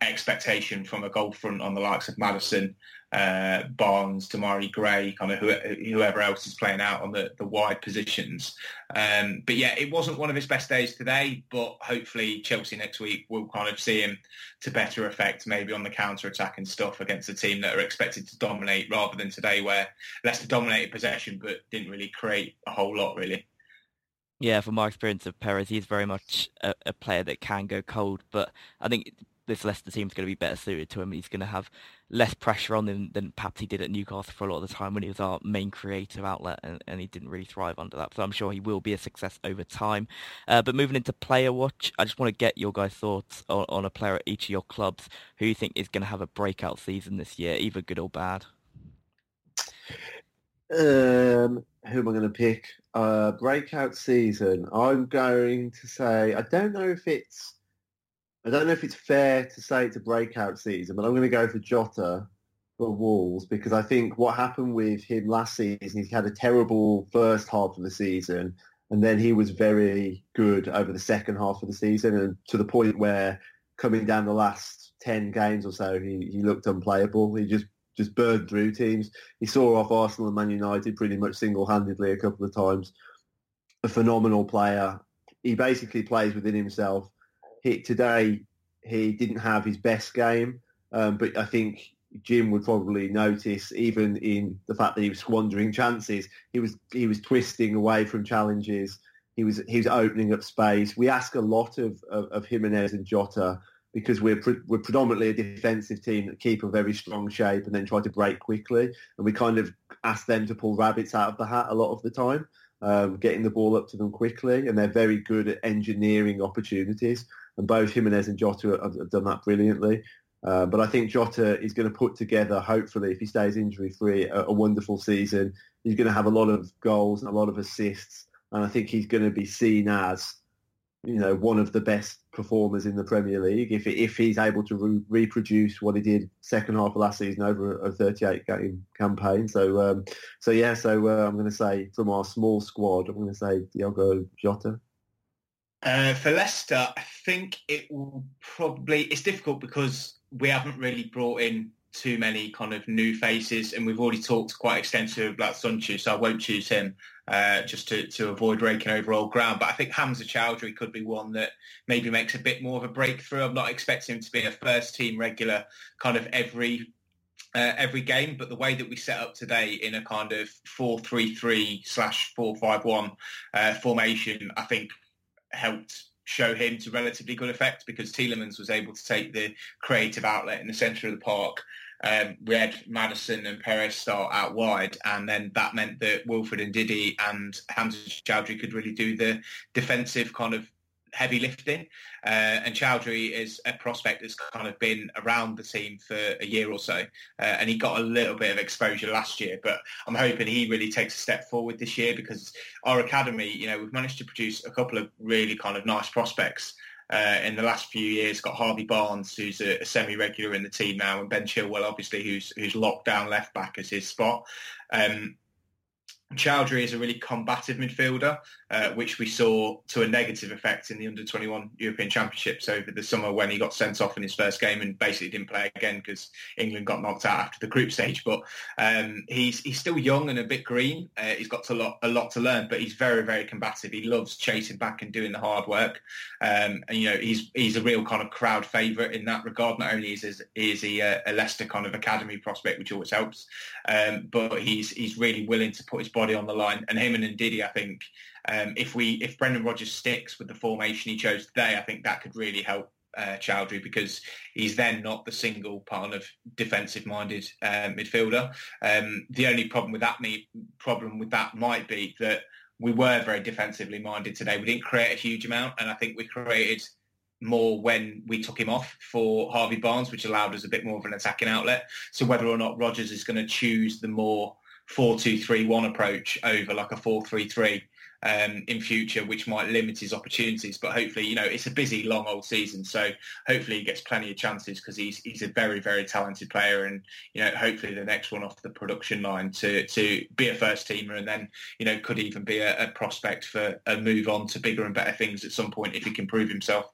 expectation from a goal front on the likes of Maddison, uh, Barnes, Demarai Gray, kind of whoever else is playing out on the, the wide positions. Um, but yeah, it wasn't one of his best days today, but hopefully Chelsea next week will kind of see him to better effect maybe on the counter-attack and stuff against a team that are expected to dominate rather than today where Leicester dominated possession but didn't really create a whole lot really. Yeah, from my experience of Perez, he's very much a, a, player that can go cold, but I think this Leicester team's going to be better suited to him. He's going to have less pressure on him than perhaps he did at Newcastle for a lot of the time when he was our main creative outlet, and, and he didn't really thrive under that. So I'm sure he will be a success over time. Uh, but moving into player watch, I just want to get your guys' thoughts on, on a player at each of your clubs who you think is going to have a breakout season this year, either good or bad. Um, who am I going to pick? Uh, breakout season. I'm going to say I don't know if it's I don't know if it's fair to say it's a breakout season, but I'm going to go for Jota for Wolves because I think what happened with him last season, he had a terrible first half of the season, and then he was very good over the second half of the season, and to the point where coming down the last ten games or so, he, he looked unplayable. He just just burned through teams. He saw off Arsenal and Man United pretty much single-handedly a couple of times. A phenomenal player. He basically plays within himself he, today he didn't have his best game, um, but I think Jim would probably notice, even in the fact that he was squandering chances, he was he was twisting away from challenges. He was he was opening up space. We ask a lot of of, of Jimenez and Jota because we're pre- we're predominantly a defensive team that keep a very strong shape and then try to break quickly, and we kind of ask them to pull rabbits out of the hat a lot of the time, um, getting the ball up to them quickly, and they're very good at engineering opportunities and both Jimenez and Jota have, have done that brilliantly. Uh, but I think Jota is going to put together, hopefully, if he stays injury-free, a, a, wonderful season. He's going to have a lot of goals and a lot of assists, and I think he's going to be seen as, you know, one of the best performers in the Premier League if if he's able to re- reproduce what he did second half of last season over a 38 game campaign. So, um, so yeah, so uh, I'm going to say from our small squad, I'm going to say Diogo Jota. Uh, for Leicester, I think it will probably, it's difficult because we haven't really brought in too many kind of new faces and we've already talked quite extensively about Söyüncü, so I won't choose him uh, just to, to avoid raking over old ground. But I think Hamza Choudhury could be one that maybe makes a bit more of a breakthrough. I'm not expecting him to be a first team regular kind of every uh, every game, but the way that we set up today in a kind of 4-3-3 slash 4-5-1 uh, formation, I think helped show him to relatively good effect because Tielemans was able to take the creative outlet in the centre of the park. Um, we had Maddison and Perez start out wide, and then that meant that Wilfred Ndidi and Hamza Choudhury could really do the defensive kind of heavy lifting. Uh, and Choudhury is a prospect that's kind of been around the team for a year or so. Uh, and he got a little bit of exposure last year, but I'm hoping he really takes a step forward this year because our academy, you know, we've managed to produce a couple of really kind of nice prospects. Uh, in the last few years, got Harvey Barnes, who's a, a, semi-regular in the team now, and Ben Chilwell, obviously, who's who's locked down left back as his spot. Um, Choudhury is a really combative midfielder. Uh, which we saw to a negative effect in the under-21 European Championships over the summer when he got sent off in his first game and basically didn't play again because England got knocked out after the group stage. But um, he's he's still young and a bit green. Uh, he's got a lot a lot to learn, but he's very very combative. He loves chasing back and doing the hard work. Um, and you know he's he's a real kind of crowd favourite in that regard. Not only is is, is he a, a, Leicester kind of academy prospect, which always helps, um, but he's he's really willing to put his body on the line. And him and Ndidi, I think, um, if we if Brendan Rodgers sticks with the formation he chose today, I think that could really help uh, Choudhury because he's then not the single part of defensive-minded uh, midfielder. Um, the only problem with that me, problem with that might be that we were very defensively minded today. We didn't create a huge amount, and I think we created more when we took him off for Harvey Barnes, which allowed us a bit more of an attacking outlet. So whether or not Rodgers is going to choose the more 4-2-3-1 approach over like a 4-3-3 um, in future, which might limit his opportunities. But hopefully, you know, it's a busy, long old season, so hopefully he gets plenty of chances because he's he's a very, very talented player, and you know, hopefully the next one off the production line to to be a first teamer, and then you know, could even be a, a prospect for a move on to bigger and better things at some point if he can prove himself.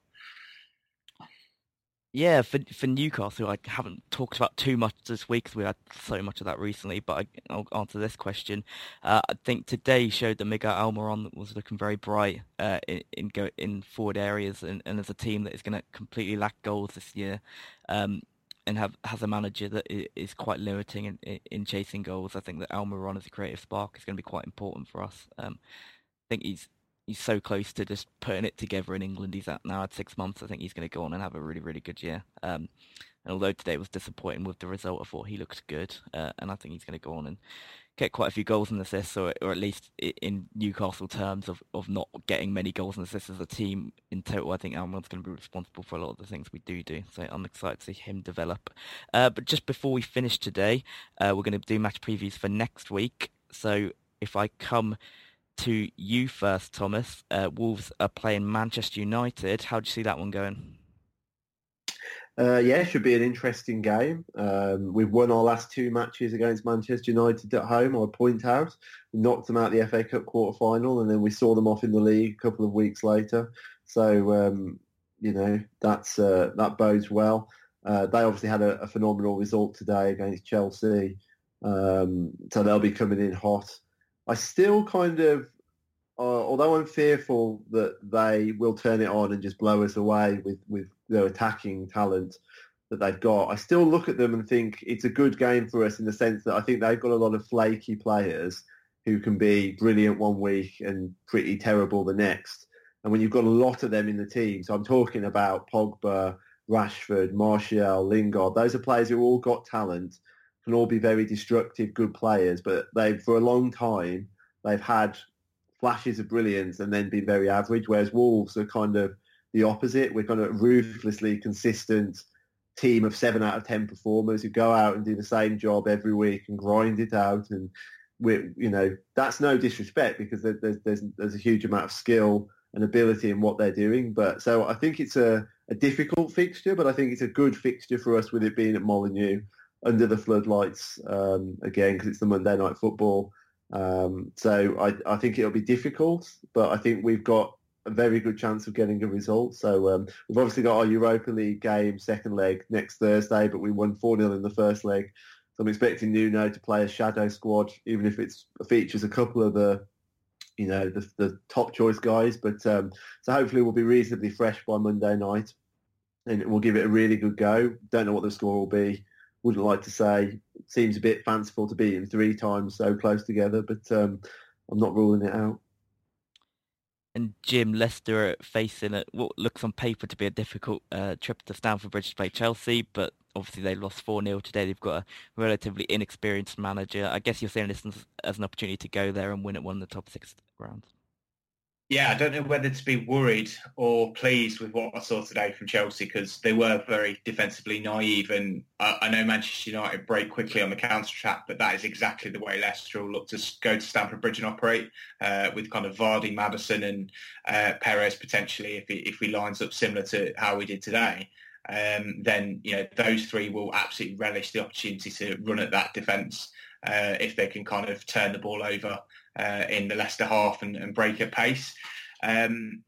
Yeah, for for Newcastle, I haven't talked about too much this week because we had so much of that recently. But I, will answer this question. Uh, I think today showed that Miguel Almiron was looking very bright uh, in in, go, in forward areas, and, and as a team that is going to completely lack goals this year, um, and have has a manager that is quite limiting in, in chasing goals. I think that Almiron as a creative spark is going to be quite important for us. Um, I think he's he's so close to just putting it together in England. He's at now at six months. I think he's going to go on and have a really, really good year. Um, and although today was disappointing with the result, I thought he looked good, uh, and I think he's going to go on and get quite a few goals and assists, or, or at least in Newcastle terms of, of not getting many goals and assists as a team in total. I think Almiron's going to be responsible for a lot of the things we do do, so I'm excited to see him develop. Uh, but just before we finish today, uh, we're going to do match previews for next week. So if I come to you first, Thomas. Uh, Wolves are playing Manchester United. How do you see that one going? Uh, yeah, it should be an interesting game. Um, we've won our last two matches against Manchester United at home. I point out, we knocked them out the FA Cup quarter final, and then we saw them off in the league a couple of weeks later. So um, you know that's uh, that bodes well. Uh, they obviously had a, a, phenomenal result today against Chelsea, um, so they'll be coming in hot. I still kind of, uh, although I'm fearful that they will turn it on and just blow us away with, with their attacking talent that they've got, I still look at them and think it's a good game for us in the sense that I think they've got a lot of flaky players who can be brilliant one week and pretty terrible the next. And when you've got a lot of them in the team, so I'm talking about Pogba, Rashford, Martial, Lingard, those are players who all got talent can all be very destructive, good players, but they've for a long time they've had flashes of brilliance and then been very average. Whereas Wolves are kind of the opposite. We're kind of ruthlessly consistent team of seven out of ten performers who go out and do the same job every week and grind it out. And we, you know, that's no disrespect because there's there's there's a huge amount of skill and ability in what they're doing. But so I think it's a, a difficult fixture, but I think it's a good fixture for us with it being at Molineux under the floodlights um, again because it's the Monday night football. Um, so I, I, think it'll be difficult, but I think we've got a very good chance of getting a result. So um, we've obviously got our Europa League game, second leg, next Thursday, but we won 4-0 in the first leg. So I'm expecting Nuno to play a shadow squad, even if it features a couple of the, you know, the, the top choice guys. But um, so hopefully we'll be reasonably fresh by Monday night and we'll give it a really good go. Don't know what the score will be wouldn't like to say. It seems a bit fanciful to beat them three times so close together, but um, I'm not ruling it out. And Jim, Leicester are facing a, what looks on paper to be a difficult uh, trip to Stamford Bridge to play Chelsea, but obviously they lost 4-0 today. They've got a relatively inexperienced manager. I guess you're seeing this as an opportunity to go there and win at one of the top six grounds. Yeah, I don't know whether to be worried or pleased with what I saw today from Chelsea because they were very defensively naive, and I, I know Manchester United break quickly on the counter attack, but that is exactly the way Leicester will look to go to Stamford Bridge and operate uh, with kind of Vardy, Maddison, and uh, Perez potentially if he, if he lines up similar to how we did today. Um, then you know those three will absolutely relish the opportunity to run at that defence uh, if they can kind of turn the ball over uh, in the Leicester half and, and break at pace. Um,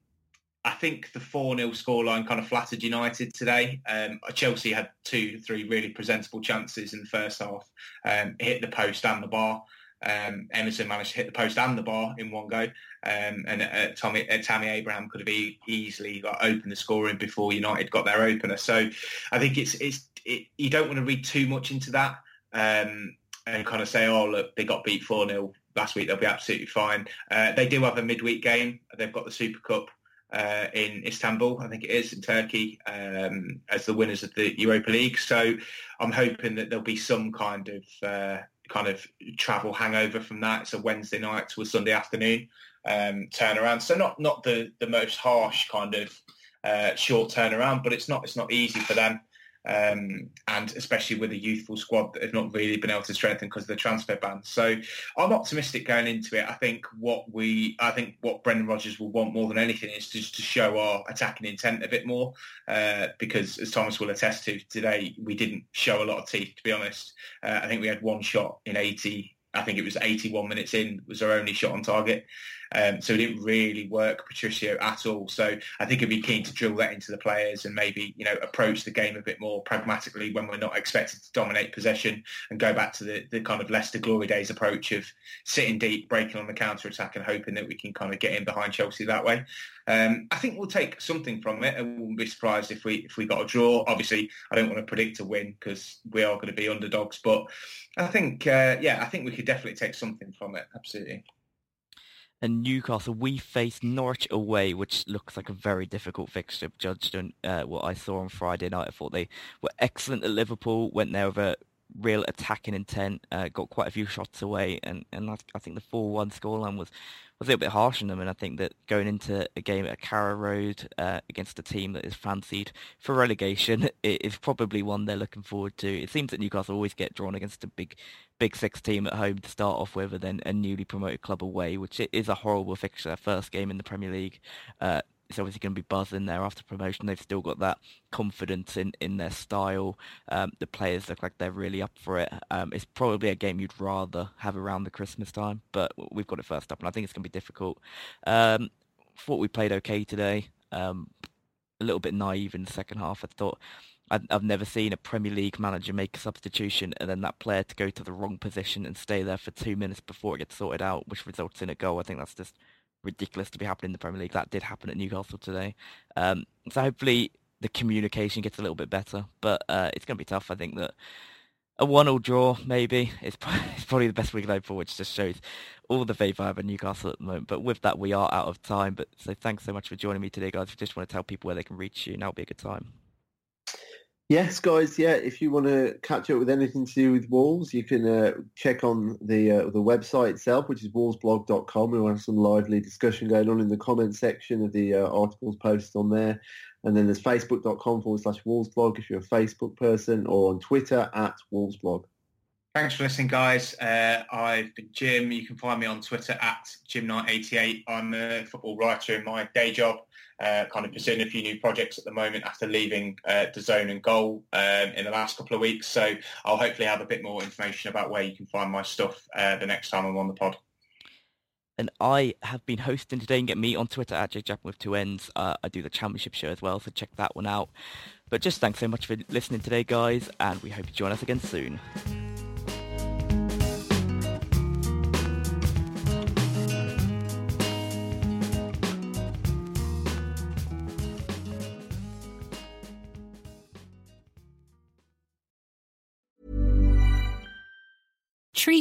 I think the 4-0 scoreline kind of flattered United today. Um, Chelsea had two, three really presentable chances in the first half, um, hit the post and the bar. Um, Emerson managed to hit the post and the bar in one go, um, and uh, Tommy uh, Tammy Abraham could have e- easily like, opened the scoring before United got their opener. So I think it's it's it, you don't want to read too much into that um, and kind of say, oh look, they got beat four 0 last week, they'll be absolutely fine. Uh, they do have a midweek game. They've got the Super Cup uh, in Istanbul, I think it is, in Turkey, um, as the winners of the Europa League. So I'm hoping that there'll be some kind of uh, kind of travel hangover from that. It's a Wednesday night to a Sunday afternoon um, turnaround. So not not the the most harsh kind of uh, short turnaround, but it's not it's not easy for them um, and especially with a youthful squad that have not really been able to strengthen because of the transfer ban. So I'm optimistic going into it. I think what we, I think what Brendan Rodgers will want more than anything is just to show our attacking intent a bit more, uh, because as Thomas will attest to today, we didn't show a lot of teeth. To be honest, uh, I think we had one shot in 80 I think it was 81 minutes in was our only shot on target. Um, so it didn't really work Patricio at all. So I think I'd be keen to drill that into the players and maybe, you know, approach the game a bit more pragmatically when we're not expected to dominate possession and go back to the, the kind of Leicester glory days approach of sitting deep, breaking on the counter attack and hoping that we can kind of get in behind Chelsea that way. Um, I think we'll take something from it and wouldn't be surprised if we if we got a draw. Obviously, I don't want to predict a win because we are going to be underdogs, but I think, uh, yeah, I think we could definitely take something from it. Absolutely. And Newcastle, we face Norwich away, which looks like a very difficult fixture, judged on uh, what I saw on Friday night. I thought they were excellent at Liverpool, went there with a real attacking intent, uh, got quite a few shots away, and, and I, I think the 4-1 scoreline was was a little bit harsh on them. And I think that going into a game at Carrow Road uh, against a team that is fancied for relegation is probably one they're looking forward to. It seems that Newcastle always get drawn against a big, big six team at home to start off with, and then a newly promoted club away, which is a horrible fixture. First game in the Premier League. Uh, it's obviously going to be buzzing there after promotion. They've still got that confidence in, in their style. Um, the players look like they're really up for it. Um, it's probably a game you'd rather have around the Christmas time, but we've got it first up, and I think it's going to be difficult. Um, thought we played okay today. Um, a little bit naive in the second half. I thought I've never seen a Premier League manager make a substitution and then that player to go to the wrong position and stay there for two minutes before it gets sorted out, which results in a goal. I think that's just ridiculous to be happening in the Premier League. That did happen at Newcastle today. Um, so hopefully the communication gets a little bit better, but uh, it's going to be tough. I think that a one-all draw maybe is probably the best we can hope for, which just shows all the faith I have in Newcastle at the moment. But with that, we are out of time. But so thanks so much for joining me today, guys. I just want to tell people where they can reach you. Now would be a good time. Yes, guys. Yeah, if you want to catch up with anything to do with Wolves, you can uh, check on the uh, the website itself, which is wolvesblog.com. We'll have some lively discussion going on in the comment section of the uh, articles posted on there. And then there's facebook.com forward slash wolvesblog if you're a Facebook person, or on Twitter at wolvesblog. Thanks for listening, guys. Uh, I've been Jim. You can find me on Twitter at Jim988. I'm a football writer in my day job uh, kind of pursuing a few new projects at the moment after leaving uh, zone and Goal um, in the last couple of weeks. So I'll hopefully have a bit more information about where you can find my stuff uh, the next time I'm on the pod. And I have been hosting today and get me on Twitter at JJackman with two ends. Uh, I do the championship show as well, so check that one out. But just thanks so much for listening today, guys, and we hope you join us again soon. treat